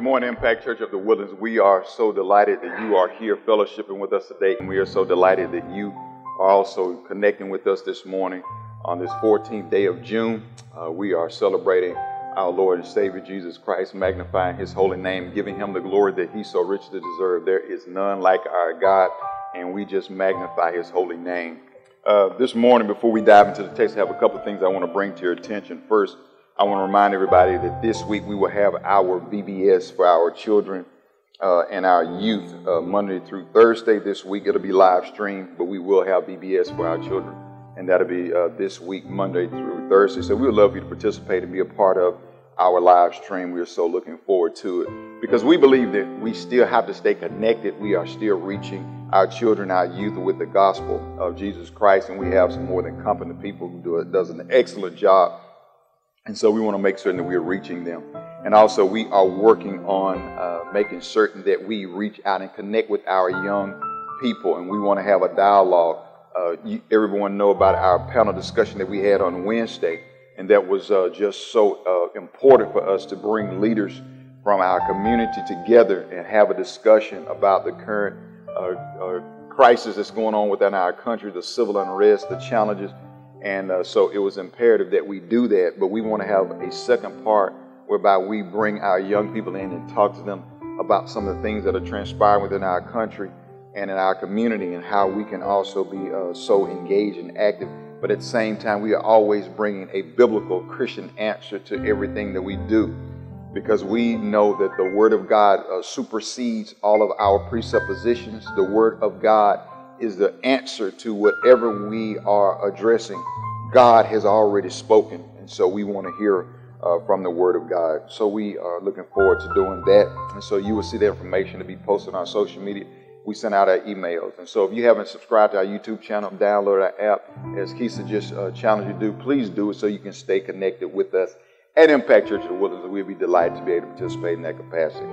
Good morning, Impact Church of the Woodlands. We are so delighted that you are here fellowshipping with us today, and we are so delighted that you are also connecting with us this morning on this 14th day of June. Uh, we are celebrating our Lord and Savior Jesus Christ, magnifying His holy name, giving Him the glory that He so richly deserves. There is none like our God, and we just magnify His holy name. Uh, this morning, before we dive into the text, I have a couple of things I want to bring to your attention. First, I want to remind everybody that this week we will have our VBS for our children uh, and our youth uh, Monday through Thursday. This week it'll be live streamed, but we will have VBS for our children, and that'll be uh, this week, Monday through Thursday. So we would love you to participate and be a part of our live stream. We are so looking forward to it because we believe that we still have to stay connected. We are still reaching our children, our youth with the gospel of Jesus Christ, and we have some more than company people who do it, does an excellent job and so we want to make certain that we're reaching them. And also, we are working on uh, making certain that we reach out and connect with our young people. And we want to have a dialogue. Uh, you, everyone know about our panel discussion that we had on Wednesday. And that was uh, just so uh, important for us to bring leaders from our community together and have a discussion about the current uh, uh, crisis that's going on within our country, the civil unrest, the challenges and uh, so it was imperative that we do that. But we want to have a second part whereby we bring our young people in and talk to them about some of the things that are transpiring within our country and in our community and how we can also be uh, so engaged and active. But at the same time, we are always bringing a biblical Christian answer to everything that we do because we know that the Word of God uh, supersedes all of our presuppositions. The Word of God is the answer to whatever we are addressing. God has already spoken, and so we want to hear uh, from the Word of God. So we are looking forward to doing that. And so you will see the information to be posted on social media. We send out our emails. And so if you haven't subscribed to our YouTube channel, download our app. As Keisha just uh, challenged you to do, please do it so you can stay connected with us at Impact Church of the Woodlands. We'll be delighted to be able to participate in that capacity.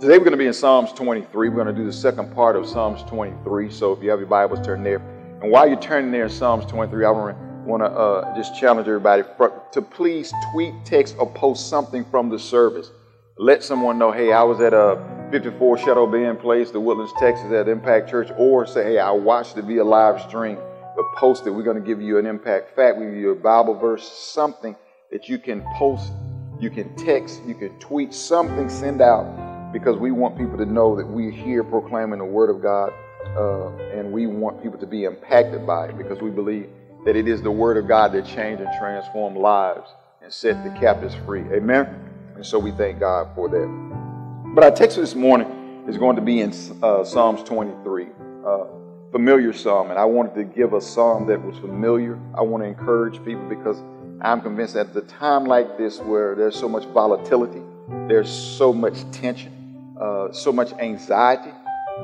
Today we're going to be in Psalms 23. We're going to do the second part of Psalms 23. So if you have your Bibles, turn there. And while you're turning there in Psalms 23, I want to uh, just challenge everybody for, to please tweet, text, or post something from the service. Let someone know, hey, I was at a 54 Shadow Bend Place, the Woodlands, Texas, at Impact Church, or say, hey, I watched it via live stream. But post it. We're going to give you an impact fact. We give you a Bible verse, something that you can post, you can text, you can tweet, something, send out because we want people to know that we're here proclaiming the Word of God, uh, and we want people to be impacted by it because we believe that it is the Word of God that change and transform lives and set the captives free. Amen? And so we thank God for that. But our text this morning is going to be in uh, Psalms 23, uh, familiar psalm, and I wanted to give a psalm that was familiar. I want to encourage people because I'm convinced that at a time like this where there's so much volatility, there's so much tension, uh, so much anxiety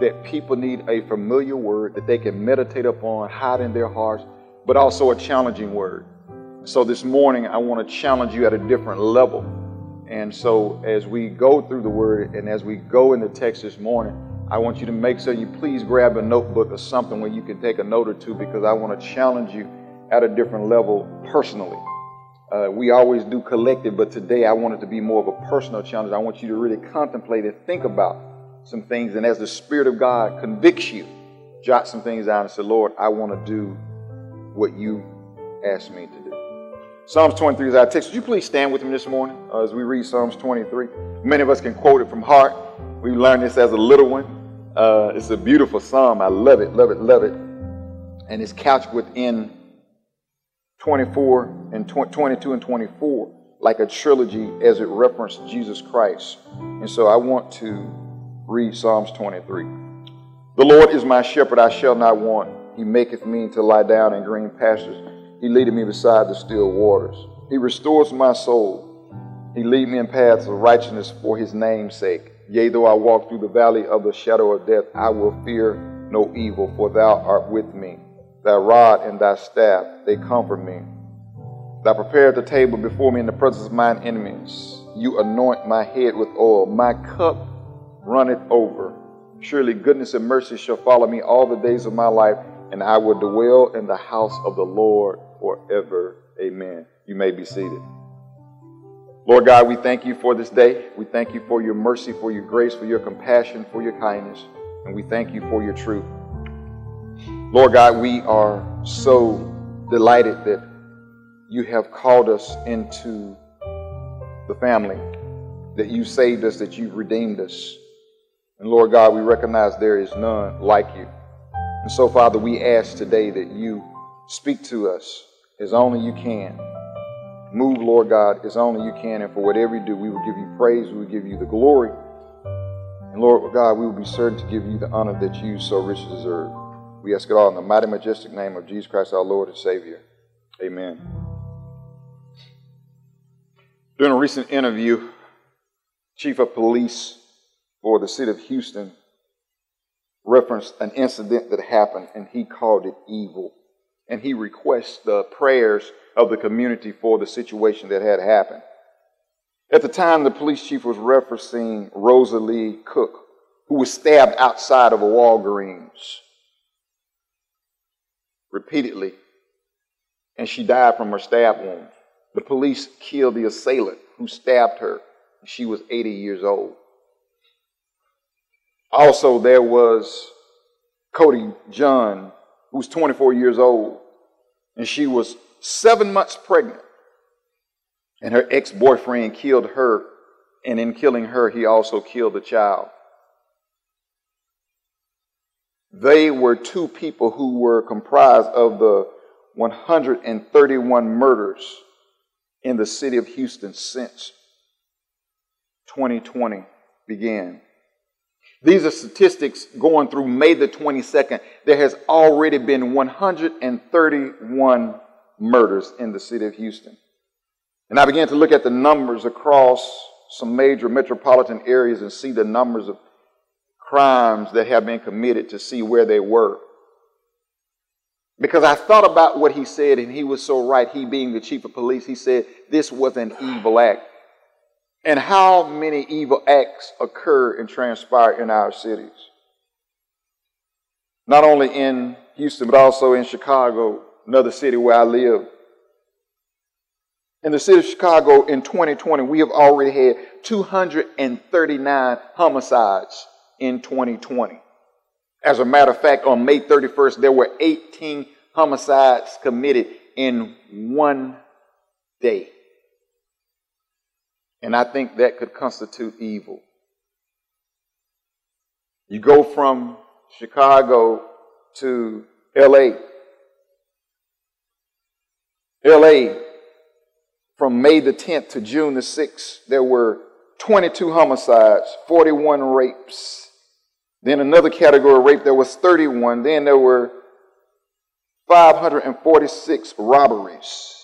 that people need a familiar word that they can meditate upon, hide in their hearts, but also a challenging word. So this morning, I want to challenge you at a different level. And so as we go through the word and as we go in the text this morning, I want you to make sure you please grab a notebook or something where you can take a note or two because I want to challenge you at a different level personally. Uh, we always do collective, but today I want it to be more of a personal challenge. I want you to really contemplate and think about some things. And as the Spirit of God convicts you, jot some things down and say, Lord, I want to do what you asked me to do. Psalms 23 is our text. Would you please stand with me this morning uh, as we read Psalms 23? Many of us can quote it from heart. We learned this as a little one. Uh, it's a beautiful psalm. I love it, love it, love it. And it's couched within 24 and 22 and 24 like a trilogy as it referenced Jesus Christ. And so I want to read Psalms 23. The Lord is my shepherd, I shall not want. He maketh me to lie down in green pastures. He leadeth me beside the still waters. He restores my soul. He lead me in paths of righteousness for his name's sake. Yea, though I walk through the valley of the shadow of death, I will fear no evil, for thou art with me. Thy rod and thy staff, they comfort me. Thou prepared the table before me in the presence of mine enemies. You anoint my head with oil. My cup runneth over. Surely goodness and mercy shall follow me all the days of my life, and I will dwell in the house of the Lord forever. Amen. You may be seated. Lord God, we thank you for this day. We thank you for your mercy, for your grace, for your compassion, for your kindness, and we thank you for your truth. Lord God, we are so delighted that you have called us into the family, that you saved us, that you redeemed us. And Lord God, we recognize there is none like you. And so, Father, we ask today that you speak to us as only you can. Move, Lord God, as only you can. And for whatever you do, we will give you praise, we will give you the glory. And Lord God, we will be certain to give you the honor that you so richly deserve. We ask it all in the mighty, majestic name of Jesus Christ, our Lord and Savior. Amen. During a recent interview, Chief of Police for the city of Houston referenced an incident that happened and he called it evil. And he requests the prayers of the community for the situation that had happened. At the time, the police chief was referencing Rosalie Cook, who was stabbed outside of a Walgreens repeatedly, and she died from her stab wound. The police killed the assailant who stabbed her. She was 80 years old. Also, there was Cody John, who was 24 years old, and she was seven months pregnant. And her ex boyfriend killed her, and in killing her, he also killed the child. They were two people who were comprised of the 131 murders in the city of Houston since 2020 began. These are statistics going through May the 22nd. There has already been 131 murders in the city of Houston. And I began to look at the numbers across some major metropolitan areas and see the numbers of crimes that have been committed to see where they were. Because I thought about what he said, and he was so right. He, being the chief of police, he said this was an evil act. And how many evil acts occur and transpire in our cities? Not only in Houston, but also in Chicago, another city where I live. In the city of Chicago in 2020, we have already had 239 homicides in 2020. As a matter of fact, on May 31st, there were 18 homicides committed in one day. And I think that could constitute evil. You go from Chicago to LA. LA, from May the 10th to June the 6th, there were 22 homicides, 41 rapes, then another category of rape, there was 31. Then there were 546 robberies.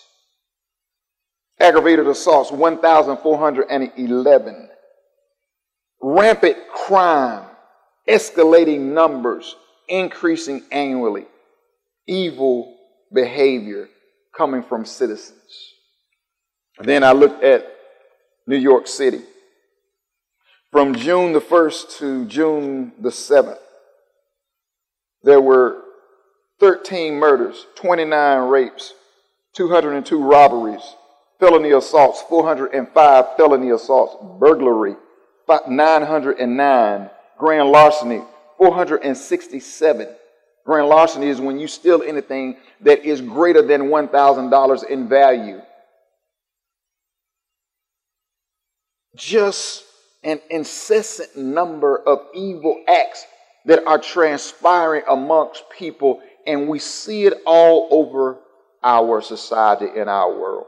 Aggravated assaults, 1,411. Rampant crime, escalating numbers, increasing annually. Evil behavior coming from citizens. Then I looked at New York City from June the 1st to June the 7th, there were 13 murders, 29 rapes, 202 robberies, felony assaults, 405 felony assaults, burglary, 909, grand larceny, 467. Grand larceny is when you steal anything that is greater than $1,000 in value. Just an incessant number of evil acts that are transpiring amongst people, and we see it all over our society and our world.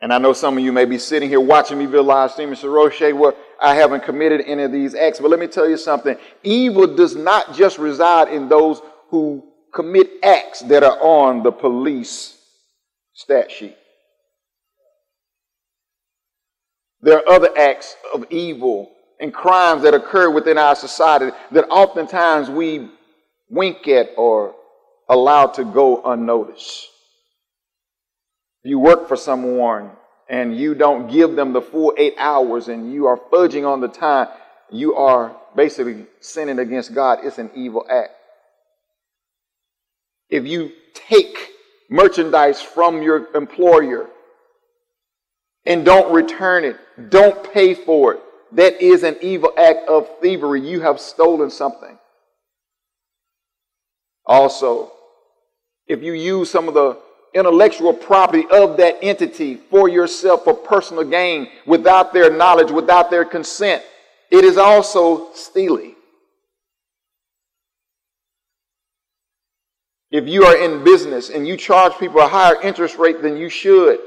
And I know some of you may be sitting here watching me via live stream and Roche, well, I haven't committed any of these acts. But let me tell you something. Evil does not just reside in those who commit acts that are on the police stat sheet. There are other acts of evil and crimes that occur within our society that oftentimes we wink at or allow to go unnoticed. If you work for someone and you don't give them the full eight hours and you are fudging on the time, you are basically sinning against God. It's an evil act. If you take merchandise from your employer and don't return it, don't pay for it, that is an evil act of thievery. You have stolen something. Also, if you use some of the intellectual property of that entity for yourself for personal gain without their knowledge, without their consent, it is also stealing. If you are in business and you charge people a higher interest rate than you should,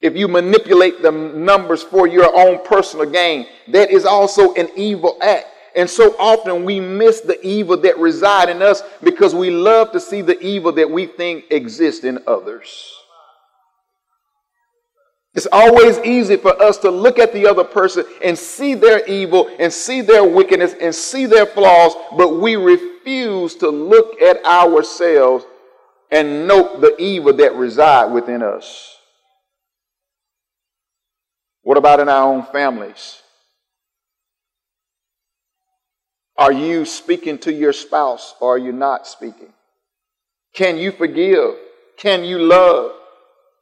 if you manipulate the numbers for your own personal gain, that is also an evil act. And so often we miss the evil that reside in us because we love to see the evil that we think exists in others. It's always easy for us to look at the other person and see their evil and see their wickedness and see their flaws, but we refuse to look at ourselves and note the evil that reside within us. What about in our own families? Are you speaking to your spouse or are you not speaking? Can you forgive? Can you love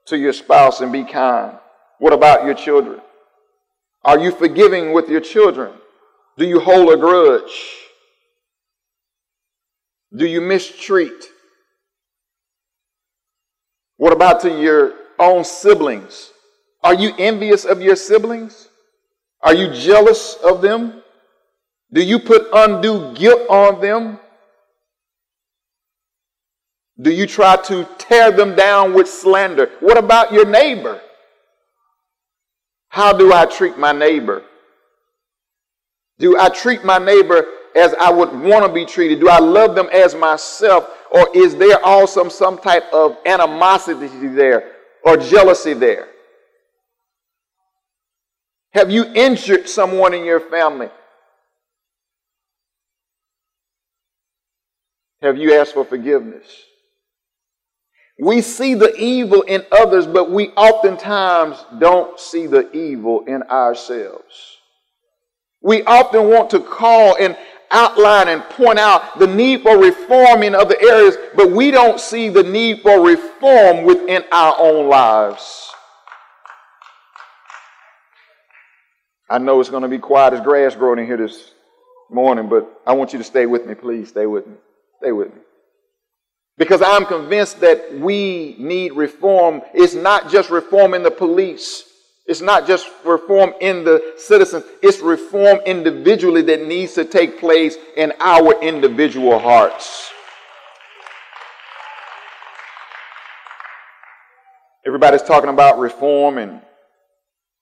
to your spouse and be kind? What about your children? Are you forgiving with your children? Do you hold a grudge? Do you mistreat? What about to your own siblings? Are you envious of your siblings? Are you jealous of them? Do you put undue guilt on them? Do you try to tear them down with slander? What about your neighbor? How do I treat my neighbor? Do I treat my neighbor as I would want to be treated? Do I love them as myself? Or is there also some type of animosity there or jealousy there? Have you injured someone in your family? Have you asked for forgiveness? We see the evil in others, but we oftentimes don't see the evil in ourselves. We often want to call and outline and point out the need for reform in other areas, but we don't see the need for reform within our own lives. I know it's going to be quiet as grass growing in here this morning, but I want you to stay with me, please. Stay with me. Stay with me. Because I'm convinced that we need reform. It's not just reform in the police. It's not just reform in the citizens. It's reform individually that needs to take place in our individual hearts. Everybody's talking about reform and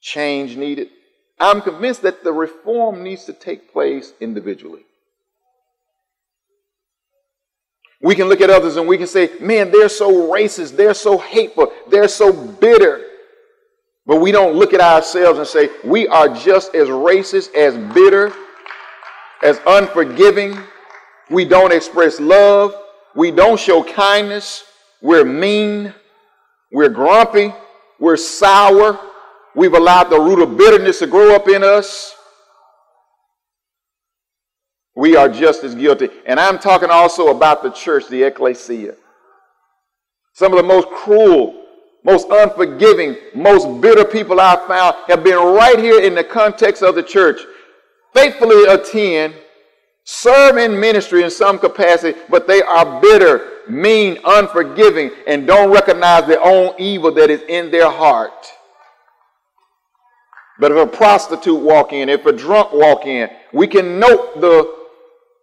change needed. I'm convinced that the reform needs to take place individually. We can look at others and we can say, man, they're so racist, they're so hateful, they're so bitter. But we don't look at ourselves and say, we are just as racist, as bitter, as unforgiving. We don't express love. We don't show kindness. We're mean. We're grumpy. We're sour. We've allowed the root of bitterness to grow up in us. We are just as guilty. And I'm talking also about the church, the ecclesia. Some of the most cruel, most unforgiving, most bitter people I've found have been right here in the context of the church. Faithfully attend, serve in ministry in some capacity, but they are bitter, mean, unforgiving, and don't recognize their own evil that is in their heart. But if a prostitute walk in, if a drunk walk in, we can note the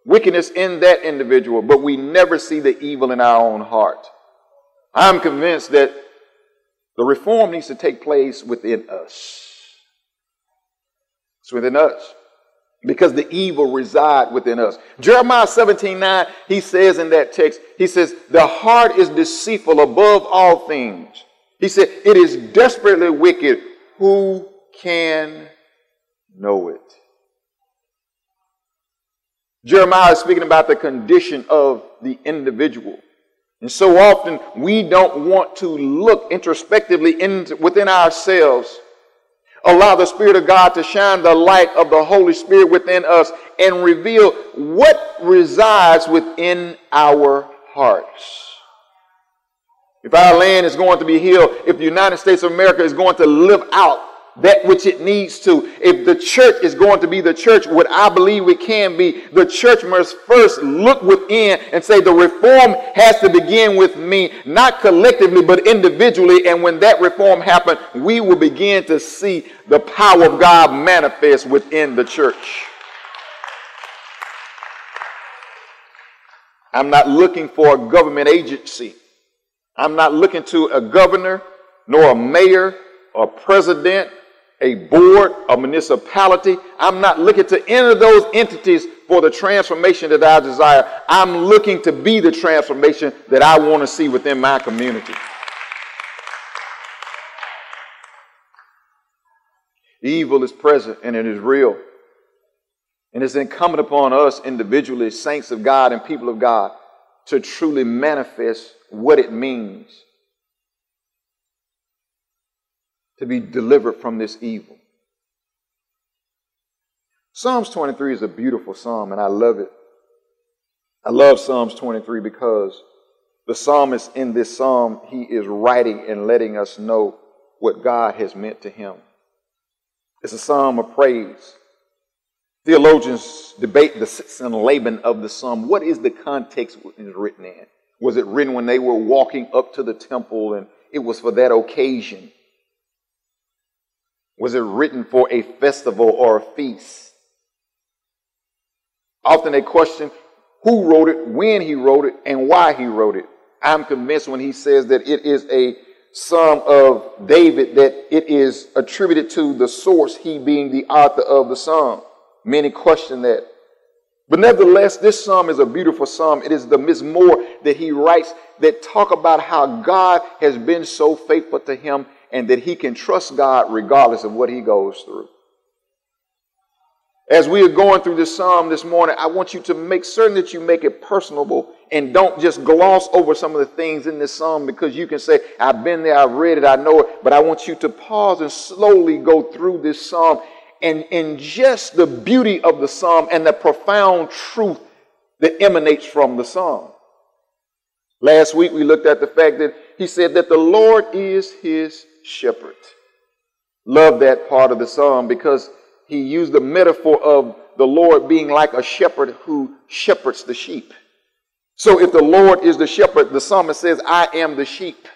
wickedness in that individual, but we never see the evil in our own heart. I'm convinced that the reform needs to take place within us. It's within us. Because the evil reside within us. Jeremiah 17, 9, he says in that text, he says, the heart is deceitful above all things. He said, it is desperately wicked. Who can know it. Jeremiah is speaking about the condition of the individual. And so often we don't want to look introspectively into, within ourselves, allow the Spirit of God to shine the light of the Holy Spirit within us and reveal what resides within our hearts. if our land is going to be healed, if the United States of America is going to live out that which it needs to, if the church is going to be the church, what I believe it can be, the church must first look within and say the reform has to begin with me, not collectively, but individually. And when that reform happens, we will begin to see the power of God manifest within the church. I'm not looking for a government agency. I'm not looking to a governor, nor a mayor, or president, a board, a municipality. I'm not looking to any of those entities for the transformation that I desire. I'm looking to be the transformation that I want to see within my community. Evil is present and it is real. And it's incumbent upon us individually, saints of God and people of God, to truly manifest what it means to be delivered from this evil. Psalms 23 is a beautiful psalm, and I love it. I love Psalms 23 because the psalmist in this psalm, he is writing and letting us know what God has meant to him. It's a psalm of praise. Theologians debate the Sitz im Leben of the psalm. What is the context it is written in? Was it written when they were walking up to the temple and it was for that occasion? Was it written for a festival or a feast? Often they question who wrote it, when he wrote it, and why he wrote it. I'm convinced when he says that it is a psalm of David, that it is attributed to the source, he being the author of the psalm. Many question that. But nevertheless, this psalm is a beautiful psalm. It is the Mizmor that he writes that talk about how God has been so faithful to him and that he can trust God regardless of what he goes through. As we are going through this psalm this morning, I want you to make certain that you make it personable and don't just gloss over some of the things in this psalm because you can say, I've been there, I've read it, I know it, but I want you to pause and slowly go through this psalm and ingest the beauty of the psalm and the profound truth that emanates from the psalm. Last week we looked at the fact that he said that the Lord is his shepherd. Love that part of the psalm because he used the metaphor of the Lord being like a shepherd who shepherds the sheep. So if the Lord is the shepherd, the psalmist says, I am the sheep.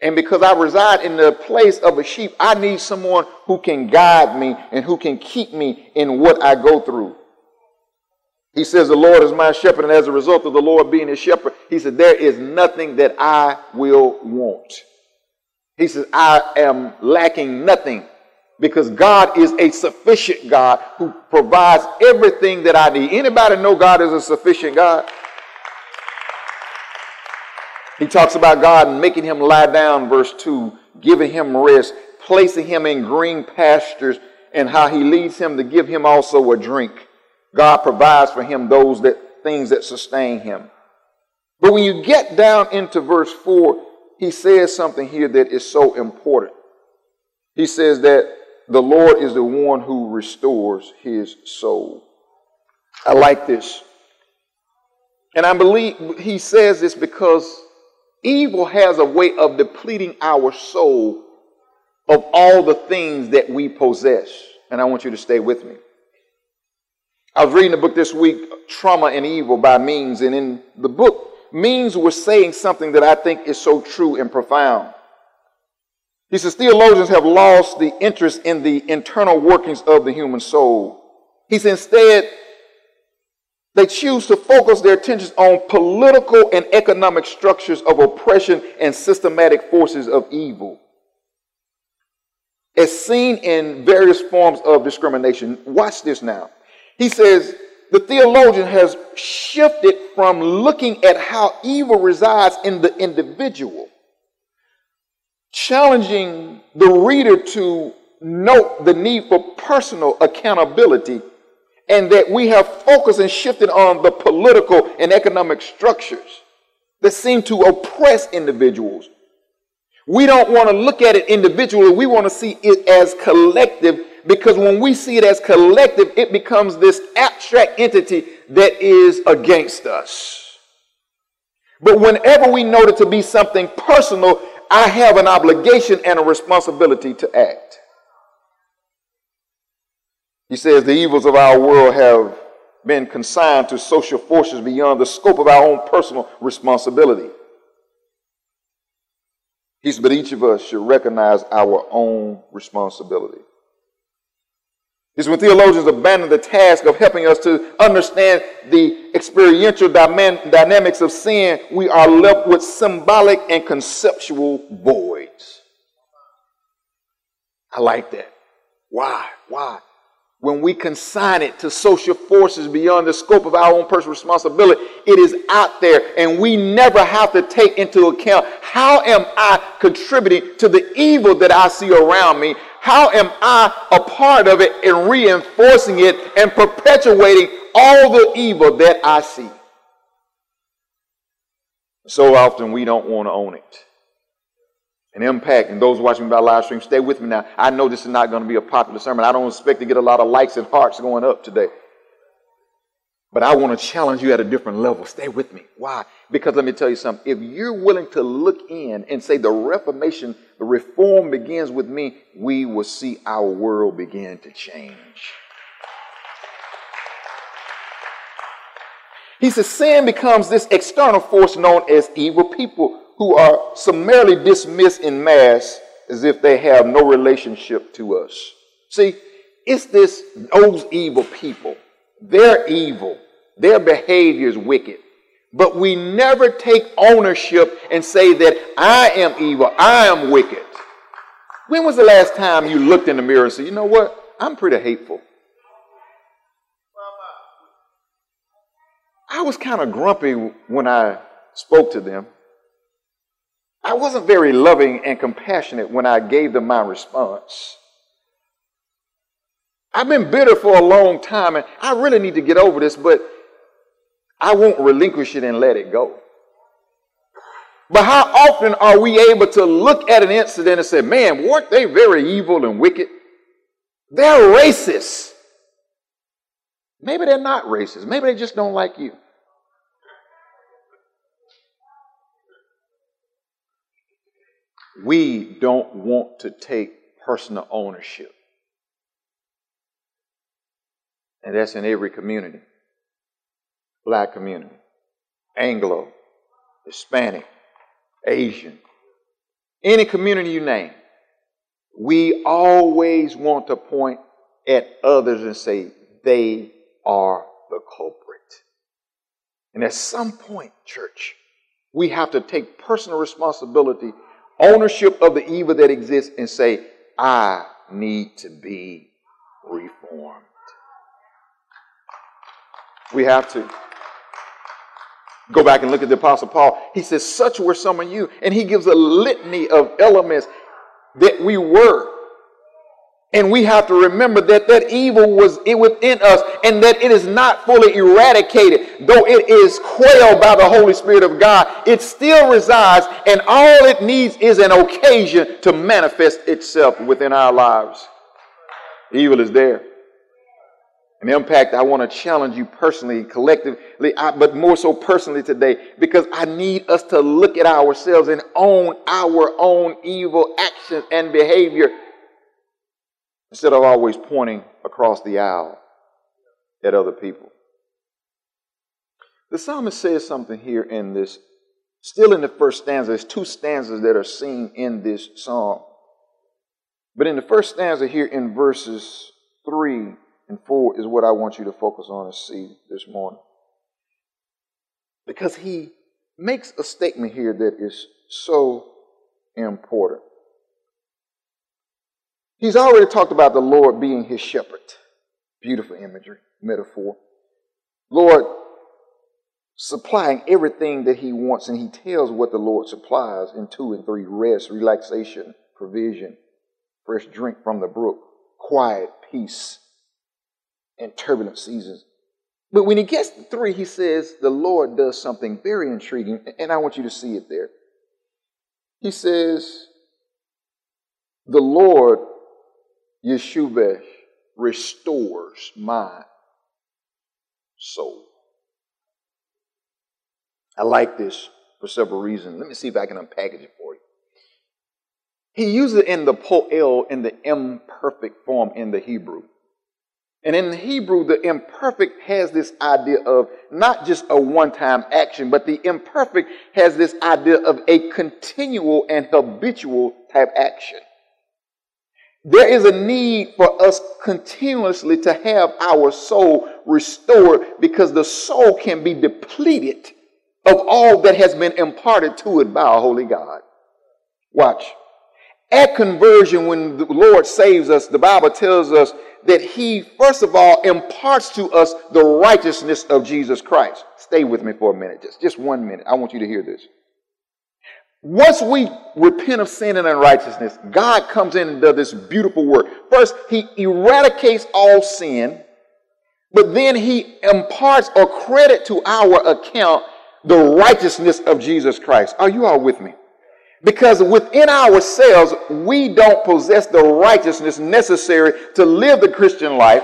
And because I reside in the place of a sheep, I need someone who can guide me and who can keep me in what I go through. He says, The Lord is my shepherd, and as a result of the Lord being his shepherd, he said, There is nothing that I will want. He says, I am lacking nothing because God is a sufficient God who provides everything that I need. Anybody know God is a sufficient God? He talks about God making him lie down, verse 2, giving him rest, placing him in green pastures, and how he leads him to give him also a drink. God provides for him those that things that sustain him. But when you get down into verse 4, he says something here that is so important. He says that the Lord is the one who restores his soul. I like this. And I believe he says this because Evil has a way of depleting our soul of all the things that we possess. And I want you to stay with me. I was reading a book this week, Trauma and Evil by Means, and in the book, Means was saying something that I think is so true and profound. He says theologians have lost the interest in the internal workings of the human soul. He says instead, they choose to focus their attentions on political and economic structures of oppression and systematic forces of evil. As seen in various forms of discrimination. Watch this now. He says the theologian has shifted from looking at how evil resides in the individual, challenging the reader to note the need for personal accountability and that we have focused and shifted on the political and economic structures that seem to oppress individuals. We don't want to look at it individually. We want to see it as collective because when we see it as collective, it becomes this abstract entity that is against us. But whenever we know it to be something personal, I have an obligation and a responsibility to act. He says the evils of our world have been consigned to social forces beyond the scope of our own personal responsibility. He said, but each of us should recognize our own responsibility. Is when theologians abandon the task of helping us to understand the experiential dynamics of sin, we are left with symbolic and conceptual voids. I like that. Why? Why? When we consign it to social forces beyond the scope of our own personal responsibility, it is out there, and we never have to take into account how am I contributing to the evil that I see around me? How am I a part of it and reinforcing it and perpetuating all the evil that I see? So often we don't want to own it. An impact, and those watching by live stream, stay with me now. I know this is not going to be a popular sermon. I don't expect to get a lot of likes and hearts going up today. But I want to challenge you at a different level. Stay with me. Why? Because let me tell you something. If you're willing to look in and say the reformation, the reform begins with me, we will see our world begin to change. He says sin becomes this external force known as evil people who are summarily dismissed in mass as if they have no relationship to us. See, it's this those evil people. They're evil. Their behavior is wicked. But we never take ownership and say that I am evil, I am wicked. When was the last time you looked in the mirror and said, you know what? I'm pretty hateful. I was kind of grumpy when I spoke to them. I wasn't very loving and compassionate when I gave them my response. I've been bitter for a long time and I really need to get over this, but I won't relinquish it and let it go. But how often are we able to look at an incident and say, man, weren't they very evil and wicked? They're racist. Maybe they're not racist. Maybe they just don't like you. We don't want to take personal ownership. And that's in every community black community, Anglo, Hispanic, Asian, any community you name, we always want to point at others and say they are the culprit. And at some point, church, we have to take personal responsibility, ownership of the evil that exists, and say, I need to be reformed. We have to. Go back and look at the Apostle Paul. He says, Such were some of you. And he gives a litany of elements that we were. And we have to remember that that evil was within us and that it is not fully eradicated. Though it is quelled by the Holy Spirit of God, it still resides, and all it needs is an occasion to manifest itself within our lives. Evil is there an impact I want to challenge you personally, collectively, but more so personally today, because I need us to look at ourselves and own our own evil actions and behavior instead of always pointing across the aisle at other people. The psalmist says something here in this, still in the first stanza. There's two stanzas that are seen in this psalm. But in the first stanza here in verses 3 and 4 is what I want you to focus on and see this morning. Because he makes a statement here that is so important. He's already talked about the Lord being his shepherd. Beautiful imagery, metaphor. Lord supplying everything that he wants, and he tells what the Lord supplies in 2 and 3 rest, relaxation, provision, fresh drink from the brook, quiet, peace, and turbulent seasons. But when he gets to three, he says the Lord does something very intriguing, and I want you to see it there. He says, The Lord, Yeshua, restores my soul. I like this for several reasons. Let me see if I can unpackage it for you. He uses it in the poel in the imperfect form in the Hebrew. And in the Hebrew, the imperfect has this idea of not just a one time action, but the imperfect has this idea of a continual and habitual type action. There is a need for us continuously to have our soul restored because the soul can be depleted of all that has been imparted to it by our holy God. Watch. At conversion, when the Lord saves us, the Bible tells us that He, first of all, imparts to us the righteousness of Jesus Christ. Stay with me for a minute, just, just one minute. I want you to hear this. Once we repent of sin and unrighteousness, God comes in and does this beautiful work. First, He eradicates all sin, but then He imparts or credit to our account the righteousness of Jesus Christ. Are you all with me? Because within ourselves, we don't possess the righteousness necessary to live the Christian life,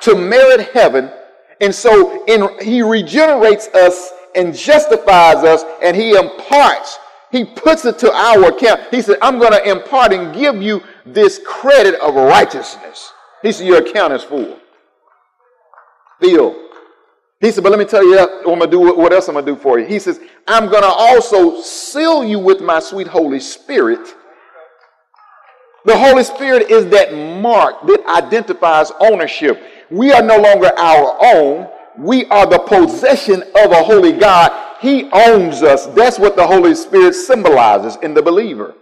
to merit heaven. And so in, he regenerates us and justifies us, and he imparts, he puts it to our account. He said, I'm going to impart and give you this credit of righteousness. He said, Your account is full. Feel he said, but let me tell you what I'm gonna do. What else I'm gonna do for you? He says, I'm gonna also seal you with my sweet Holy Spirit. The Holy Spirit is that mark that identifies ownership. We are no longer our own. We are the possession of a holy God. He owns us. That's what the Holy Spirit symbolizes in the believer.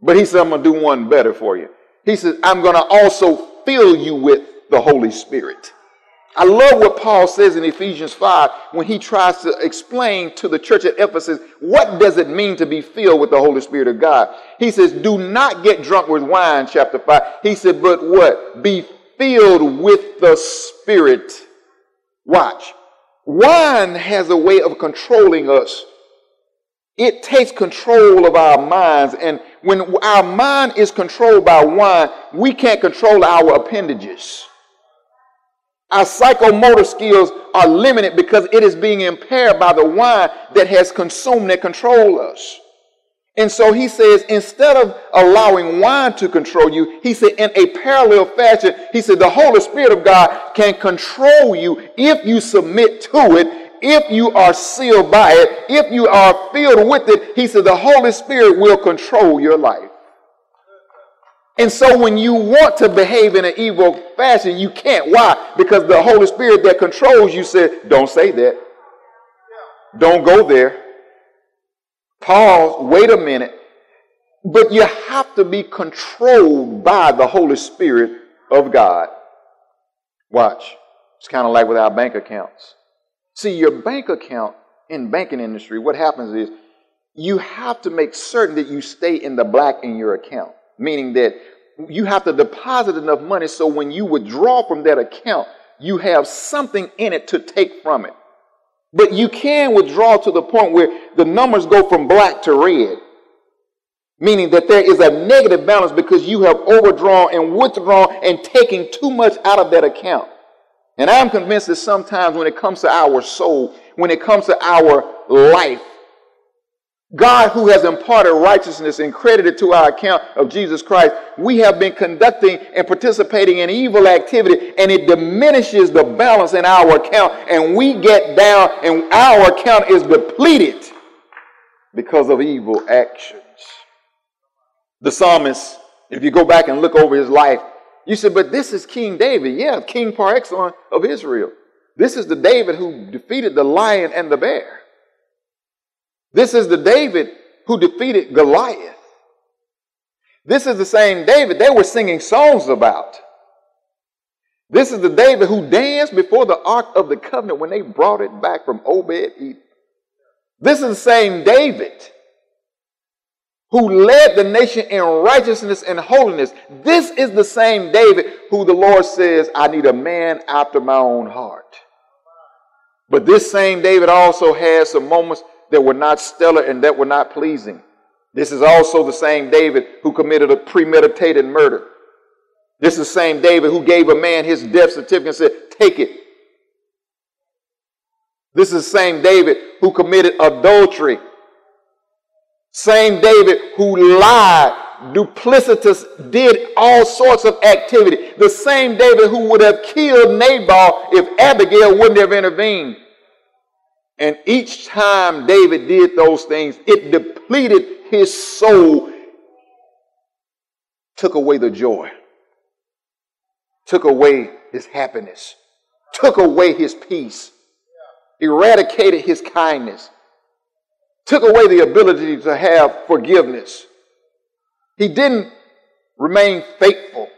But he said, I'm going to do one better for you. He says, I'm going to also fill you with the Holy Spirit. I love what Paul says in Ephesians 5 when he tries to explain to the church at Ephesus what does it mean to be filled with the Holy Spirit of God. He says, do not get drunk with wine, chapter 5. He said, but what? Be filled with the Spirit. Watch. Wine has a way of controlling us. It takes control of our minds. And when our mind is controlled by wine, we can't control our appendages. Our psychomotor skills are limited because it is being impaired by the wine that has consumed and controlled us. And so he says, instead of allowing wine to control you, he said, in a parallel fashion, he said, the Holy Spirit of God can control you if you submit to it, if you are sealed by it, if you are filled with it. He said, the Holy Spirit will control your life. And so when you want to behave in an evil fashion, you can't. Why? Because the Holy Spirit that controls you said, don't say that. Don't go there. Pause, wait a minute. But you have to be controlled by the Holy Spirit of God. Watch. It's kind of like with our bank accounts. See, your bank account in banking industry, what happens is you have to make certain that you stay in the black in your account meaning that you have to deposit enough money so when you withdraw from that account, you have something in it to take from it. But you can withdraw to the point where the numbers go from black to red, meaning that there is a negative balance because you have overdrawn and withdrawn and taken too much out of that account. And I'm convinced that sometimes when it comes to our soul, when it comes to our life, God, who has imparted righteousness and credited to our account of Jesus Christ, we have been conducting and participating in evil activity, and it diminishes the balance in our account, and we get down, and our account is depleted because of evil actions. The psalmist, if you go back and look over his life, you said, but this is King David. Yeah, king par excellence of Israel. This is the David who defeated the lion and the bear. This is the David who defeated Goliath. This is the same David they were singing songs about. This is the David who danced before the Ark of the Covenant when they brought it back from Obed Edom. This is the same David who led the nation in righteousness and holiness. This is the same David who the Lord says, I need a man after my own heart. But this same David also has some moments that were not stellar and that were not pleasing. This is also the same David who committed a premeditated murder. This is the same David who gave a man his death certificate and said, Take it. This is the same David who committed adultery Same David who lied, duplicitous, did all sorts of activity. The same David who would have killed Nabal if Abigail wouldn't have intervened. And each time David did those things, it depleted his soul, took away the joy, took away his happiness, took away his peace, eradicated his kindness, took away the ability to have forgiveness. He didn't remain faithful.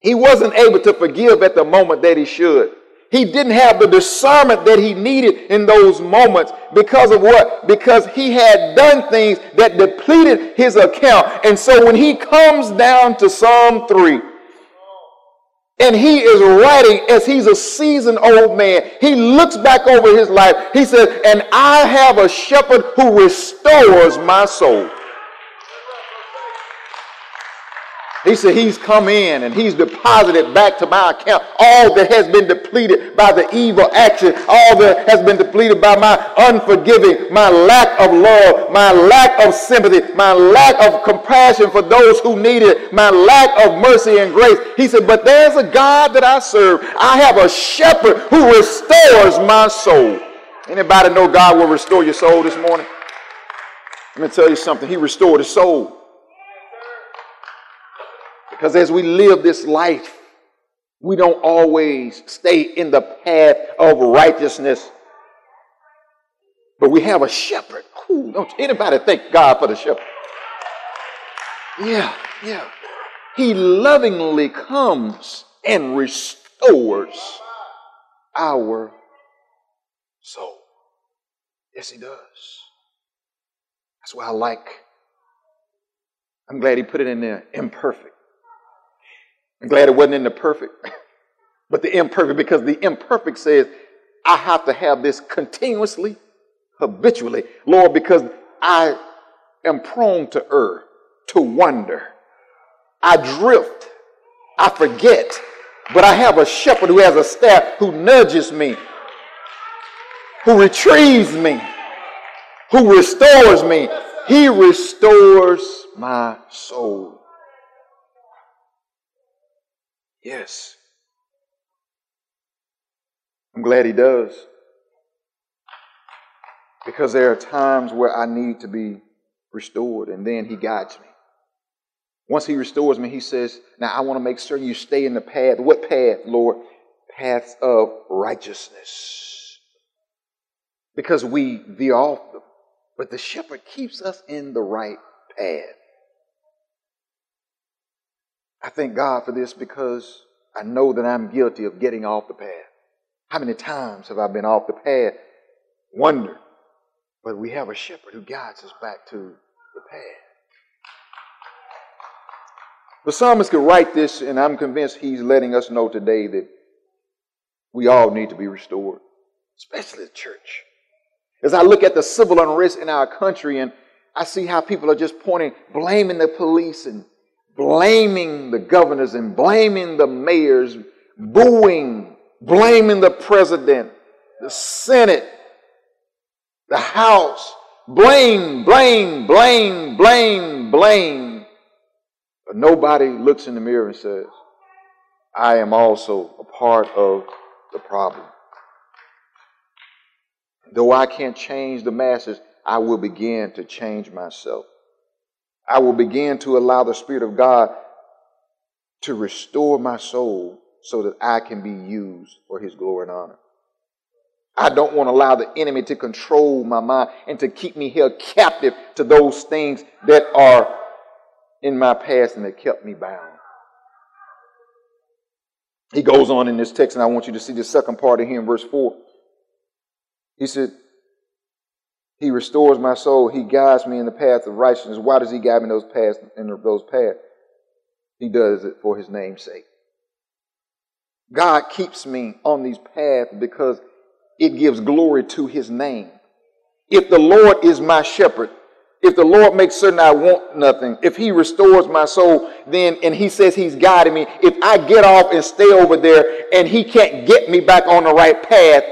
He wasn't able to forgive at the moment that he should. He didn't have the discernment that he needed in those moments because of what? Because he had done things that depleted his account. And so when he comes down to Psalm 3, and he is writing as he's a seasoned old man. He looks back over his life. He says, And I have a shepherd who restores my soul. He said he's come in and he's deposited back to my account all that has been depleted by the evil action, all that has been depleted by my unforgiving, my lack of love, my lack of sympathy, my lack of compassion for those who need it, my lack of mercy and grace. He said, but there's a God that I serve. I have a shepherd who restores my soul. Anybody know God will restore your soul this morning? Let me tell you something. He restored his soul. Because as we live this life, we don't always stay in the path of righteousness. But we have a shepherd. Ooh, don't anybody thank God for the shepherd? Yeah, yeah. He lovingly comes and restores our soul. Yes, he does. That's why I like. I'm glad he put it in there imperfect. I'm glad it wasn't in the perfect, but the imperfect, because the imperfect says, I have to have this continuously, habitually. Lord, because I am prone to err, to wonder. I drift. I forget. But I have a shepherd who has a staff who nudges me, who retrieves me, who restores me. He restores my soul. Yes. I'm glad he does. Because there are times where I need to be restored, and then he guides me. Once he restores me, he says, Now I want to make certain you stay in the path. What path, Lord? Paths of righteousness. Because we veer off them. But the shepherd keeps us in the right path. I thank God for this because I know that I'm guilty of getting off the path. How many times have I been off the path? Wonder. But we have a shepherd who guides us back to the path. The psalmist could write this, and I'm convinced he's letting us know today that we all need to be restored, especially the church. As I look at the civil unrest in our country and I see how people are just pointing, blaming the police and blaming the governors and blaming the mayors, booing, blaming the president, the Senate, the House. Blame, blame, blame, blame, blame. But nobody looks in the mirror and says, I am also a part of the problem. Though I can't change the masses, I will begin to change myself. I will begin to allow the Spirit of God to restore my soul so that I can be used for His glory and honor. I don't want to allow the enemy to control my mind and to keep me held captive to those things that are in my past and that kept me bound. He goes on in this text, and I want you to see the second part of here in verse 4. He said, he restores my soul. He guides me in the path of righteousness. Why does He guide me in those paths? In those paths, He does it for His name's sake. God keeps me on these paths because it gives glory to His name. If the Lord is my shepherd, if the Lord makes certain I want nothing, if He restores my soul, then and He says He's guiding me, if I get off and stay over there and He can't get me back on the right path,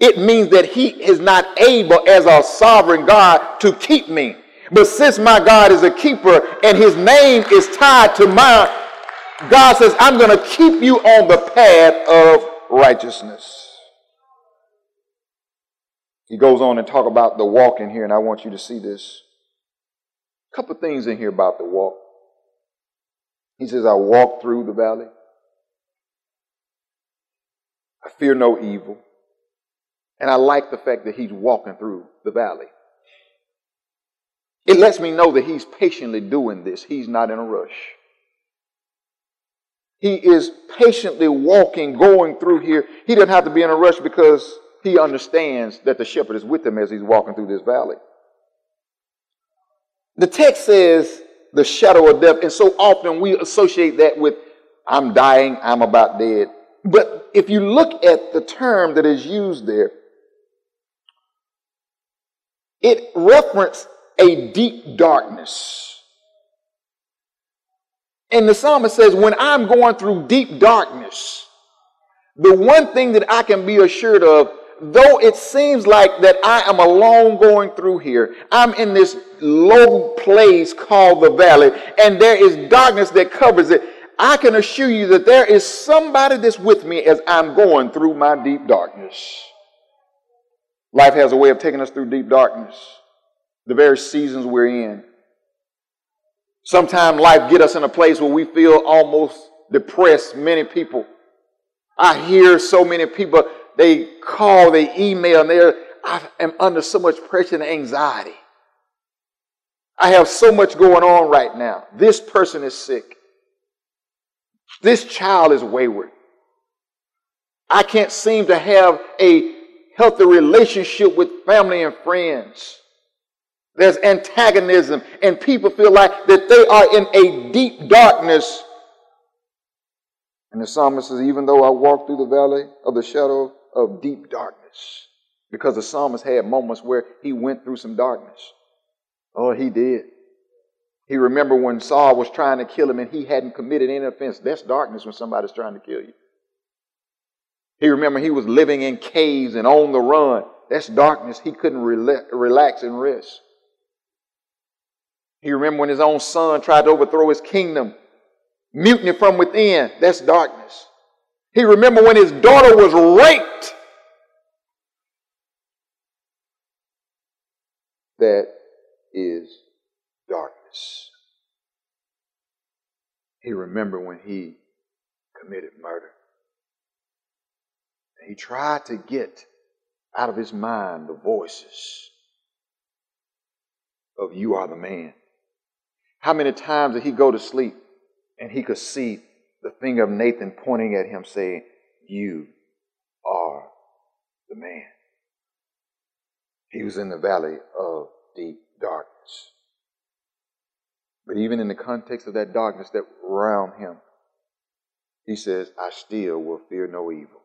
it means that he is not able as a sovereign God to keep me. But since my God is a keeper and his name is tied to mine, God says, I'm going to keep you on the path of righteousness. He goes on and talk about the walk in here, and I want you to see this. A couple things in here about the walk. He says, I walk through the valley. I fear no evil. And I like the fact that he's walking through the valley. It lets me know that he's patiently doing this. He's not in a rush. He is patiently walking, going through here. He doesn't have to be in a rush because he understands that the shepherd is with him as he's walking through this valley. The text says the shadow of death, and so often we associate that with I'm dying, I'm about dead. But if you look at the term that is used there, it referenced a deep darkness. And the psalmist says, When I'm going through deep darkness, the one thing that I can be assured of, though it seems like that I am alone going through here, I'm in this low place called the valley, and there is darkness that covers it. I can assure you that there is somebody that's with me as I'm going through my deep darkness. Life has a way of taking us through deep darkness, the very seasons we're in. Sometimes life get us in a place where we feel almost depressed. Many people. I hear so many people, they call, they email, and they're, I am under so much pressure and anxiety. I have so much going on right now. This person is sick. This child is wayward. I can't seem to have a healthy relationship with family and friends. There's antagonism, and people feel like that they are in a deep darkness. And the psalmist says, Even though I walk through the valley of the shadow of deep darkness, because the psalmist had moments where he went through some darkness. Oh, he did. He remembered when Saul was trying to kill him and he hadn't committed any offense. That's darkness when somebody's trying to kill you. He remembered he was living in caves and on the run. That's darkness. He couldn't relax and rest. He remembered when his own son tried to overthrow his kingdom. Mutiny from within. That's darkness. He remembered when his daughter was raped. That is darkness. He remembered when he committed murder. He tried to get out of his mind the voices of you are the man. How many times did he go to sleep and he could see the finger of Nathan pointing at him saying, You are the man? He was in the valley of deep darkness. But even in the context of that darkness that around him, he says, I still will fear no evil.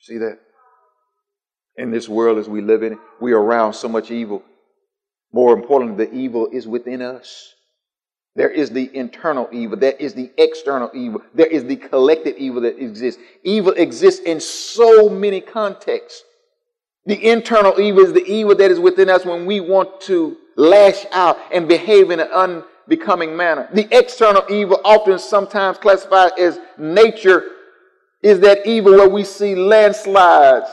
See that? In this world as we live in we are around so much evil. More importantly, the evil is within us. There is the internal evil. There is the external evil. There is the collective evil that exists. Evil exists in so many contexts. The internal evil is the evil that is within us when we want to lash out and behave in an unbecoming manner. The external evil, often sometimes classified as nature, is that evil where we see landslides,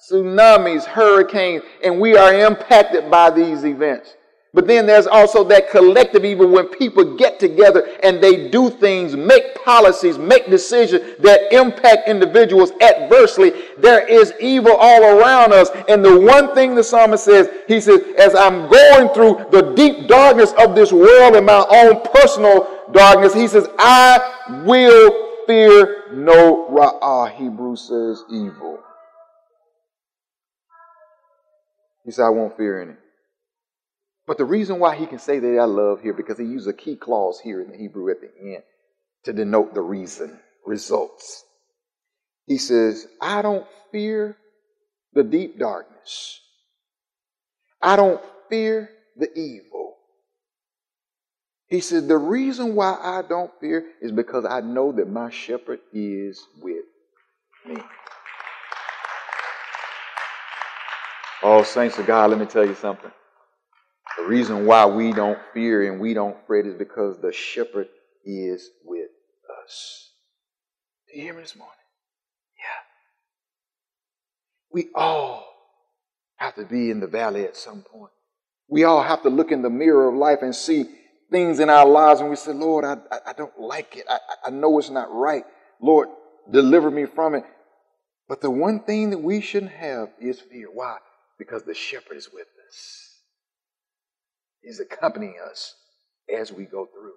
tsunamis, hurricanes, and we are impacted by these events. But then there's also that collective evil when people get together and they do things, make policies, make decisions that impact individuals adversely. There is evil all around us. And the one thing the psalmist says, he says, as I'm going through the deep darkness of this world and my own personal darkness, he says, I will fear no ra'ah. Hebrew says evil. He said, I won't fear any. But the reason why he can say that I love here, because he used a key clause here in the Hebrew at the end to denote the reason, results. He says, I don't fear the deep darkness. I don't fear the evil. He said, the reason why I don't fear is because I know that my shepherd is with me. Oh, saints of God, let me tell you something. The reason why we don't fear and we don't fret is because the shepherd is with us. Do you hear me this morning? Yeah. We all have to be in the valley at some point. We all have to look in the mirror of life and see things in our lives and we say, Lord, I, I don't like it. I, I know it's not right. Lord, deliver me from it. But the one thing that we shouldn't have is fear. Why? Because the shepherd is with us. He's accompanying us as we go through.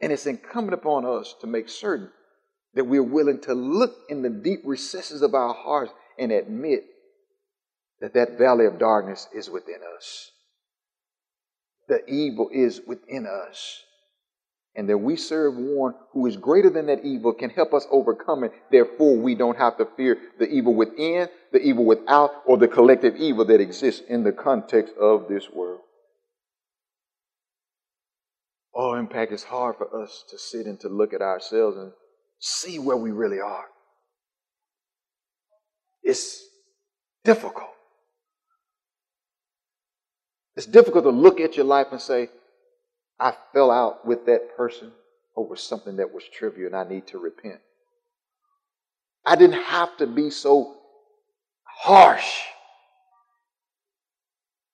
And it's incumbent upon us to make certain that we're willing to look in the deep recesses of our hearts and admit that that valley of darkness is within us. The evil is within us. And that we serve one who is greater than that evil, can help us overcome it. Therefore, we don't have to fear the evil within, the evil without, or the collective evil that exists in the context of this world. Oh, impact, it's hard for us to sit and to look at ourselves and see where we really are. It's difficult. It's difficult to look at your life and say, I fell out with that person over something that was trivial and I need to repent. I didn't have to be so harsh.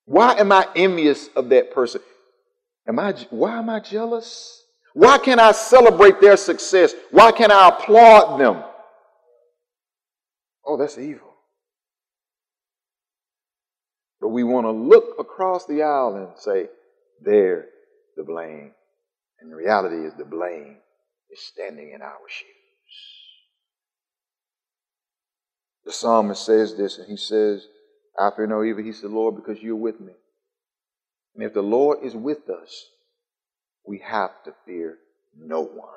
Why am I envious of that person? Am I, why am I jealous? Why can't I celebrate their success? Why can't I applaud them? Oh, that's evil. But we want to look across the aisle and say, there, the blame. And the reality is the blame is standing in our shoes. The psalmist says this, and he says, I fear no evil. He said, Lord, because you're with me. And if the Lord is with us, we have to fear no one.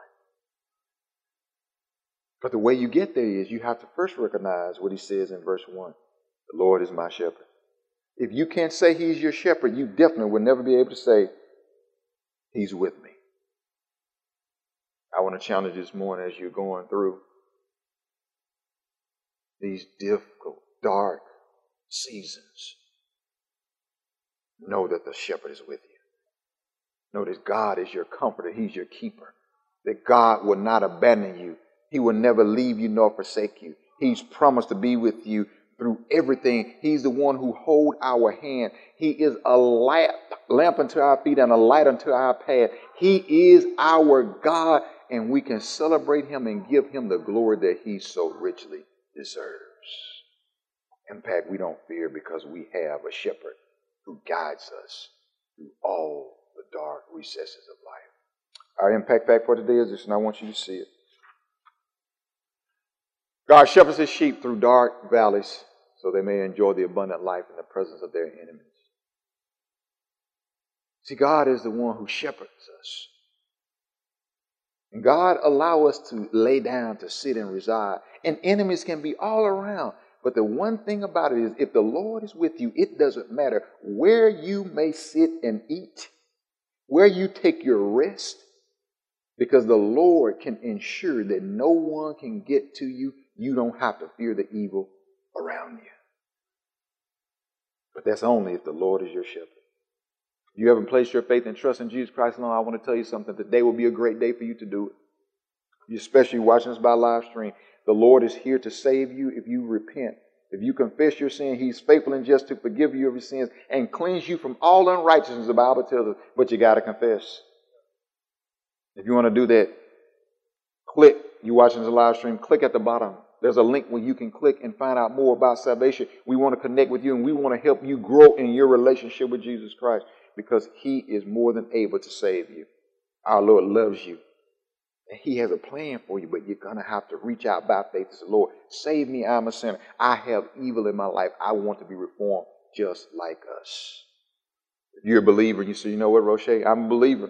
But the way you get there is you have to first recognize what he says in verse 1 The Lord is my shepherd. If you can't say he's your shepherd, you definitely will never be able to say, He's with me. I want to challenge this morning as you're going through these difficult, dark seasons. Know that the shepherd is with you. Know that God is your comforter, He's your keeper. That God will not abandon you, He will never leave you nor forsake you. He's promised to be with you through everything. He's the one who hold our hand. He is a lamp, lamp unto our feet and a light unto our path. He is our God, and we can celebrate him and give him the glory that he so richly deserves. Impact, we don't fear because we have a shepherd who guides us through all the dark recesses of life. Our impact fact for today is this, and I want you to see it. God shepherds his sheep through dark valleys so they may enjoy the abundant life in the presence of their enemies. See, God is the one who shepherds us. And God allow us to lay down, to sit and reside. And enemies can be all around. But the one thing about it is if the Lord is with you, it doesn't matter where you may sit and eat, where you take your rest, because the Lord can ensure that no one can get to you. You don't have to fear the evil around you. But that's only if the Lord is your shepherd. If you haven't placed your faith and trust in Jesus Christ alone, I want to tell you something. Today will be a great day for you to do it. You especially watching us by live stream. The Lord is here to save you if you repent. If you confess your sin, He's faithful and just to forgive you of your sins and cleanse you from all unrighteousness, the Bible tells us. But you got to confess. If you want to do that, click. You're watching this live stream, click at the bottom. There's a link where you can click and find out more about salvation. We want to connect with you and we want to help you grow in your relationship with Jesus Christ because He is more than able to save you. Our Lord loves you. And He has a plan for you, but you're going to have to reach out by faith to say, Lord, save me. I'm a sinner. I have evil in my life. I want to be reformed just like us. If you're a believer, you say, you know what, Roche? I'm a believer.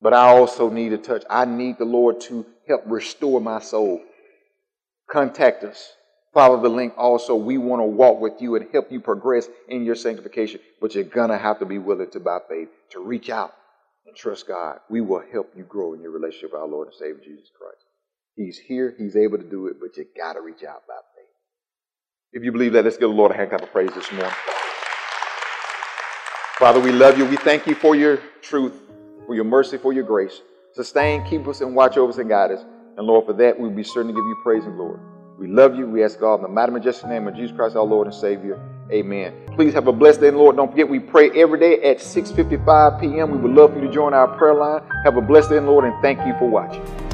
But I also need a touch. I need the Lord to help restore my soul. Contact us. Follow the link also. We want to walk with you and help you progress in your sanctification, but you're going to have to be willing to, by faith, to reach out and trust God. We will help you grow in your relationship with our Lord and Savior Jesus Christ. He's here. He's able to do it, but you got to reach out by faith. If you believe that, let's give the Lord a hand clap of praise this morning. Father, we love you. We thank you for your truth, for your mercy, for your grace. Sustain, keep us, and watch over us and guide us. And Lord, for that, we'll be certain to give you praise and glory. We love you. We ask God in the mighty, majestic name of Jesus Christ, our Lord and Savior. Amen. Please have a blessed day, Lord. Don't forget, we pray every day at 6.55 p.m. We would love for you to join our prayer line. Have a blessed day, Lord, and thank you for watching.